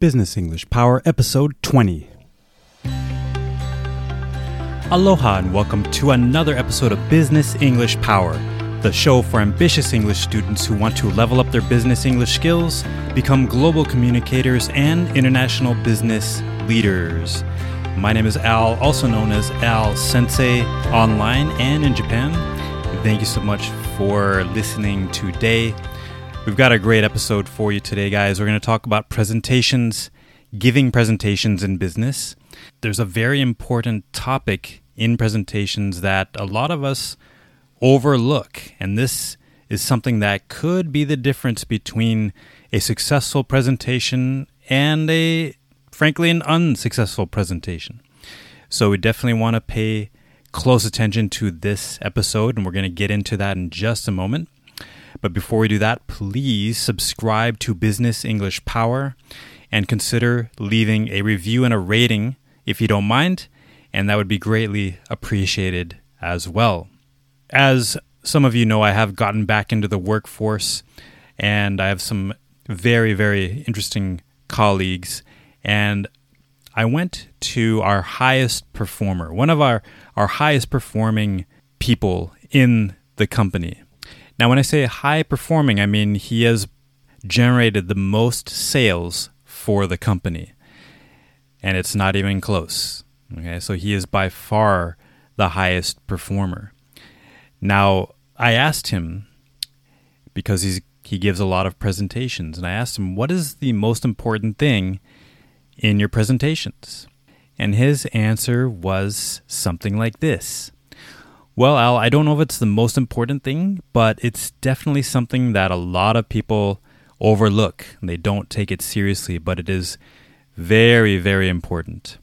Business English Power, Episode 20. Aloha, and welcome to another episode of Business English Power, the show for ambitious English students who want to level up their business English skills, become global communicators, and international business leaders. My name is Al, also known as Al Sensei, online and in Japan. Thank you so much for listening today. We've got a great episode for you today, guys. We're going to talk about presentations, giving presentations in business. There's a very important topic in presentations that a lot of us overlook, and this is something that could be the difference between a successful presentation and a, frankly, an unsuccessful presentation. So we definitely want to pay close attention to this episode, and we're going to get into that in just a moment. But before we do that, please subscribe to Business English Power and consider leaving a review and a rating if you don't mind, and that would be greatly appreciated as well. As some of you know, I have gotten back into the workforce and I have some very, very interesting colleagues. And I went to our highest performer, one of our, our highest performing people in the company. Now, when I say high performing, I mean he has generated the most sales for the company. And it's not even close. Okay, so he is by far the highest performer. Now, I asked him because he's he gives a lot of presentations and I asked him what is the most important thing in your presentations? And his answer was something like this. Well, Al, I don't know if it's the most important thing, but it's definitely something that a lot of people overlook. They don't take it seriously, but it is very, very important.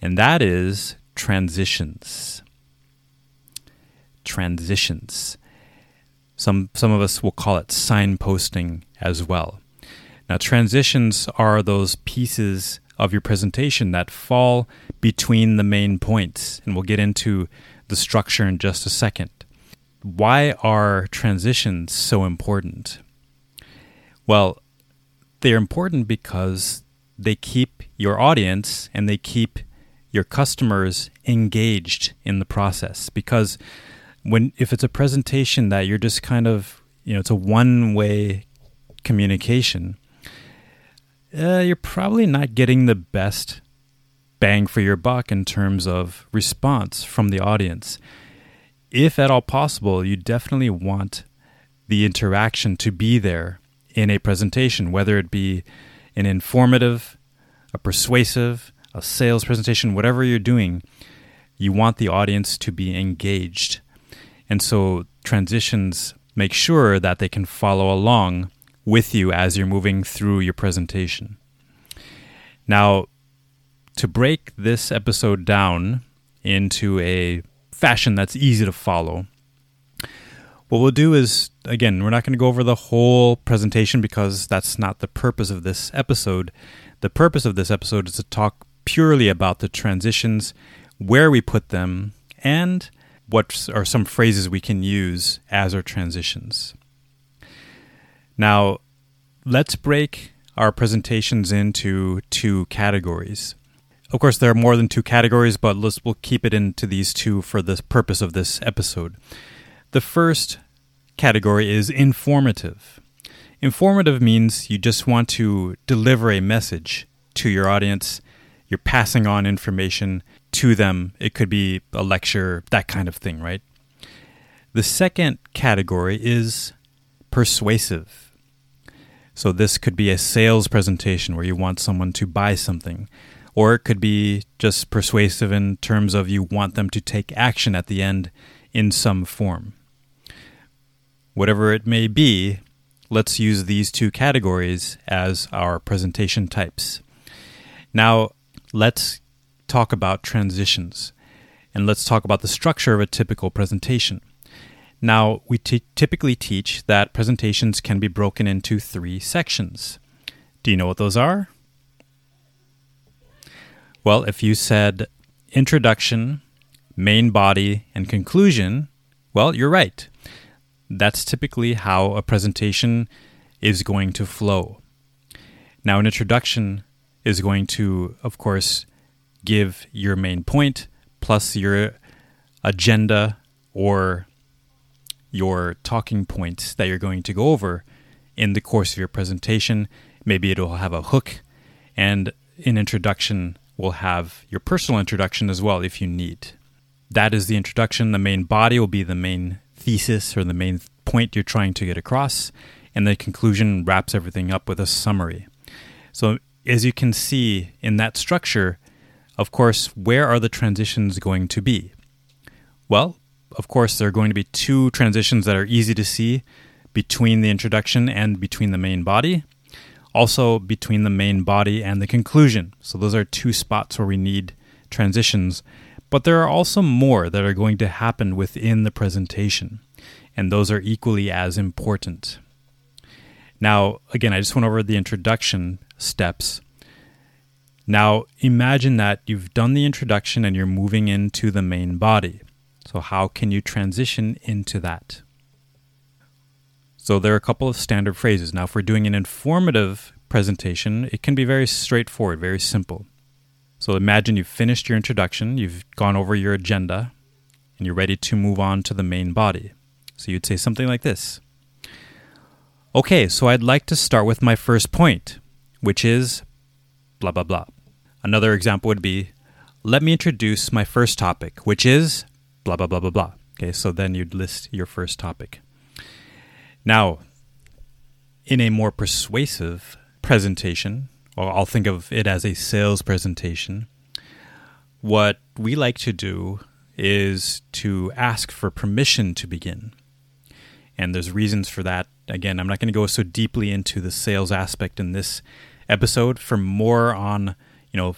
And that is transitions. Transitions. Some, some of us will call it signposting as well. Now, transitions are those pieces of your presentation that fall between the main points, and we'll get into the structure in just a second. Why are transitions so important? Well, they're important because they keep your audience and they keep your customers engaged in the process because when if it's a presentation that you're just kind of you know it's a one way communication uh, you're probably not getting the best bang for your buck in terms of response from the audience. If at all possible, you definitely want the interaction to be there in a presentation, whether it be an informative, a persuasive, a sales presentation, whatever you're doing, you want the audience to be engaged. And so transitions make sure that they can follow along with you as you're moving through your presentation. Now, to break this episode down into a fashion that's easy to follow, what we'll do is, again, we're not going to go over the whole presentation because that's not the purpose of this episode. The purpose of this episode is to talk purely about the transitions, where we put them, and what are some phrases we can use as our transitions. Now, let's break our presentations into two categories. Of course, there are more than two categories, but let's we'll keep it into these two for the purpose of this episode. The first category is informative. Informative means you just want to deliver a message to your audience. You're passing on information to them. It could be a lecture, that kind of thing, right? The second category is persuasive. So, this could be a sales presentation where you want someone to buy something or it could be just persuasive in terms of you want them to take action at the end in some form. Whatever it may be, let's use these two categories as our presentation types. Now, let's talk about transitions and let's talk about the structure of a typical presentation. Now, we t- typically teach that presentations can be broken into three sections. Do you know what those are? Well, if you said introduction, main body, and conclusion, well, you're right. That's typically how a presentation is going to flow. Now, an introduction is going to, of course, give your main point plus your agenda or your talking points that you're going to go over in the course of your presentation. Maybe it'll have a hook, and an introduction will have your personal introduction as well if you need. That is the introduction. The main body will be the main thesis or the main point you're trying to get across, and the conclusion wraps everything up with a summary. So, as you can see in that structure, of course, where are the transitions going to be? Well, of course, there are going to be two transitions that are easy to see between the introduction and between the main body. Also, between the main body and the conclusion. So, those are two spots where we need transitions. But there are also more that are going to happen within the presentation, and those are equally as important. Now, again, I just went over the introduction steps. Now, imagine that you've done the introduction and you're moving into the main body. So, how can you transition into that? So, there are a couple of standard phrases. Now, if we're doing an informative presentation, it can be very straightforward, very simple. So, imagine you've finished your introduction, you've gone over your agenda, and you're ready to move on to the main body. So, you'd say something like this Okay, so I'd like to start with my first point, which is blah, blah, blah. Another example would be Let me introduce my first topic, which is blah, blah, blah, blah, blah. Okay, so then you'd list your first topic. Now, in a more persuasive presentation, or I'll think of it as a sales presentation, what we like to do is to ask for permission to begin. And there's reasons for that. Again, I'm not going to go so deeply into the sales aspect in this episode. For more on, you know,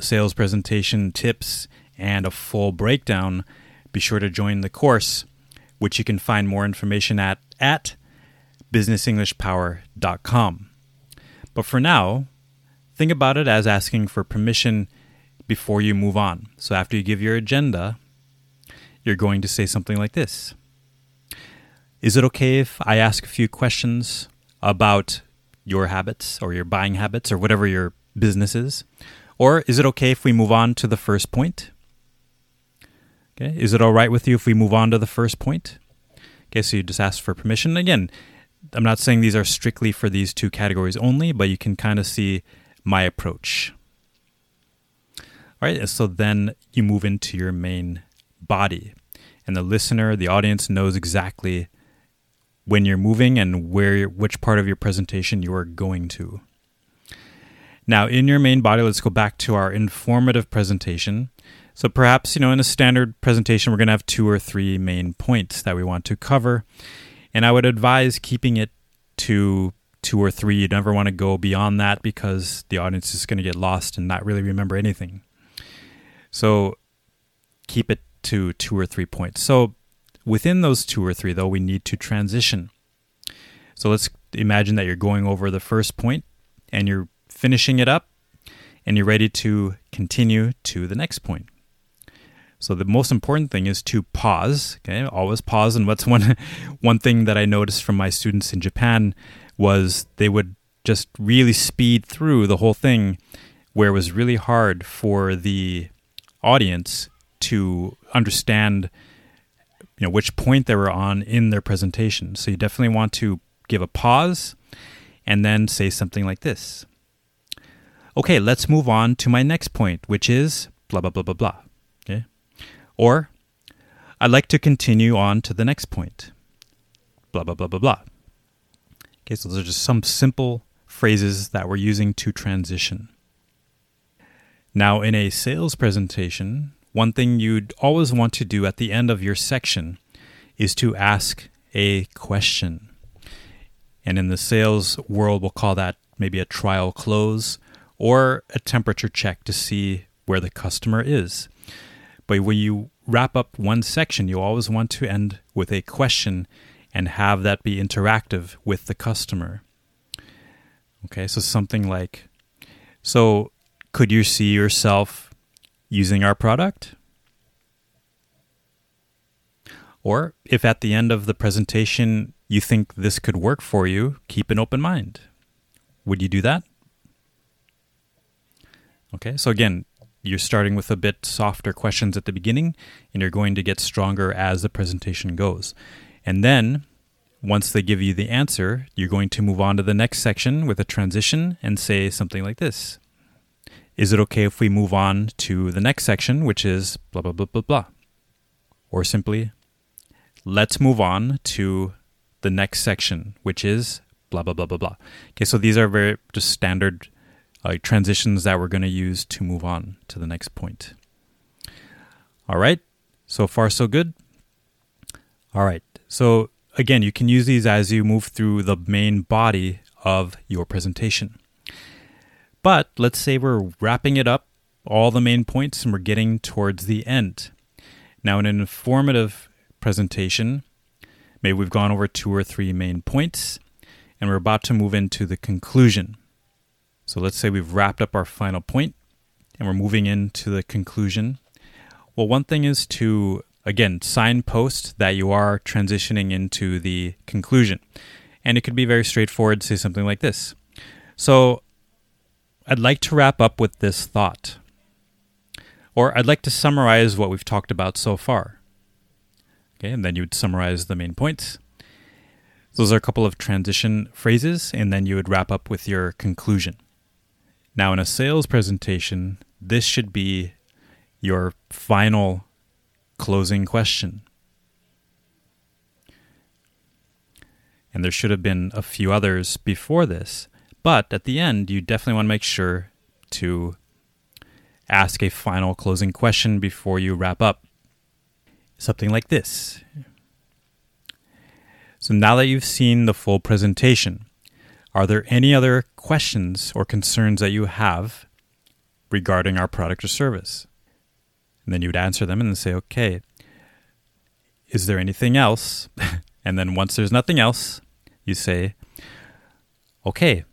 sales presentation tips and a full breakdown, be sure to join the course, which you can find more information at at businessenglishpower.com. But for now, think about it as asking for permission before you move on. So after you give your agenda, you're going to say something like this Is it okay if I ask a few questions about your habits or your buying habits or whatever your business is? Or is it okay if we move on to the first point? Okay. Is it all right with you if we move on to the first point? Okay, so you just ask for permission. Again, I'm not saying these are strictly for these two categories only, but you can kind of see my approach. All right, so then you move into your main body, and the listener, the audience knows exactly when you're moving and where which part of your presentation you are going to. Now, in your main body, let's go back to our informative presentation. So perhaps, you know, in a standard presentation, we're going to have two or three main points that we want to cover. And I would advise keeping it to two or three. You never want to go beyond that because the audience is going to get lost and not really remember anything. So keep it to two or three points. So within those two or three, though, we need to transition. So let's imagine that you're going over the first point and you're finishing it up and you're ready to continue to the next point. So the most important thing is to pause. Okay, always pause. And what's one one thing that I noticed from my students in Japan was they would just really speed through the whole thing, where it was really hard for the audience to understand, you know, which point they were on in their presentation. So you definitely want to give a pause and then say something like this. Okay, let's move on to my next point, which is blah blah blah blah blah. Or, I'd like to continue on to the next point. Blah, blah, blah, blah, blah. Okay, so those are just some simple phrases that we're using to transition. Now, in a sales presentation, one thing you'd always want to do at the end of your section is to ask a question. And in the sales world, we'll call that maybe a trial close or a temperature check to see where the customer is. But when you wrap up one section, you always want to end with a question and have that be interactive with the customer. Okay, so something like So, could you see yourself using our product? Or if at the end of the presentation you think this could work for you, keep an open mind. Would you do that? Okay, so again, you're starting with a bit softer questions at the beginning, and you're going to get stronger as the presentation goes. And then, once they give you the answer, you're going to move on to the next section with a transition and say something like this Is it okay if we move on to the next section, which is blah, blah, blah, blah, blah? Or simply, let's move on to the next section, which is blah, blah, blah, blah, blah. Okay, so these are very just standard uh, transitions that we're going to use to move on to the next point. All right, so far so good. All right, so again, you can use these as you move through the main body of your presentation. But let's say we're wrapping it up, all the main points, and we're getting towards the end. Now, in an informative presentation, maybe we've gone over two or three main points, and we're about to move into the conclusion. So let's say we've wrapped up our final point and we're moving into the conclusion. Well, one thing is to, again, signpost that you are transitioning into the conclusion. And it could be very straightforward, say something like this. So I'd like to wrap up with this thought. Or I'd like to summarize what we've talked about so far. Okay, and then you would summarize the main points. Those are a couple of transition phrases, and then you would wrap up with your conclusion. Now, in a sales presentation, this should be your final closing question. And there should have been a few others before this, but at the end, you definitely want to make sure to ask a final closing question before you wrap up. Something like this. So now that you've seen the full presentation, are there any other questions or concerns that you have regarding our product or service? And then you would answer them and then say, okay, is there anything else? and then once there's nothing else, you say, okay,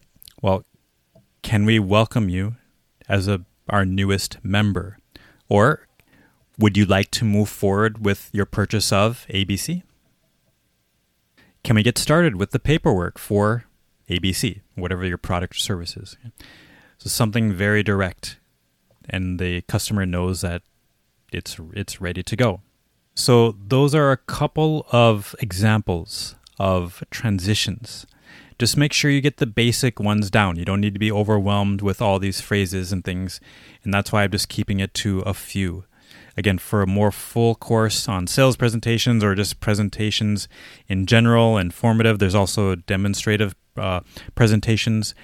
well, can we welcome you as a, our newest member? Or would you like to move forward with your purchase of ABC? Can we get started with the paperwork for ABC, whatever your product or service is. So something very direct, and the customer knows that it's it's ready to go. So those are a couple of examples of transitions. Just make sure you get the basic ones down. You don't need to be overwhelmed with all these phrases and things, and that's why I'm just keeping it to a few. Again, for a more full course on sales presentations or just presentations in general, informative, there's also demonstrative uh, presentations.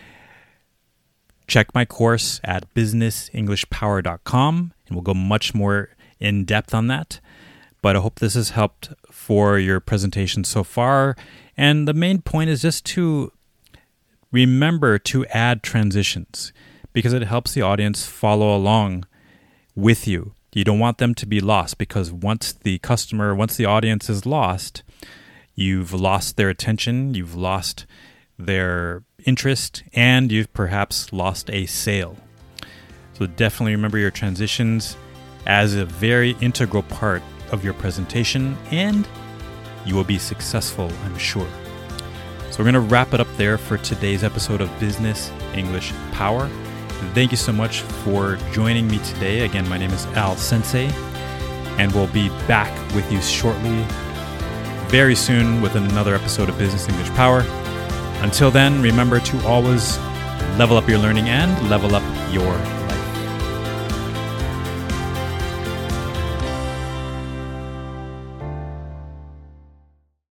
Check my course at businessenglishpower.com and we'll go much more in depth on that. But I hope this has helped for your presentation so far. And the main point is just to remember to add transitions because it helps the audience follow along with you. You don't want them to be lost because once the customer, once the audience is lost, you've lost their attention, you've lost their interest, and you've perhaps lost a sale. So definitely remember your transitions as a very integral part of your presentation, and you will be successful, I'm sure. So we're going to wrap it up there for today's episode of Business English Power. Thank you so much for joining me today. Again, my name is Al Sensei, and we'll be back with you shortly, very soon, with another episode of Business English Power. Until then, remember to always level up your learning and level up your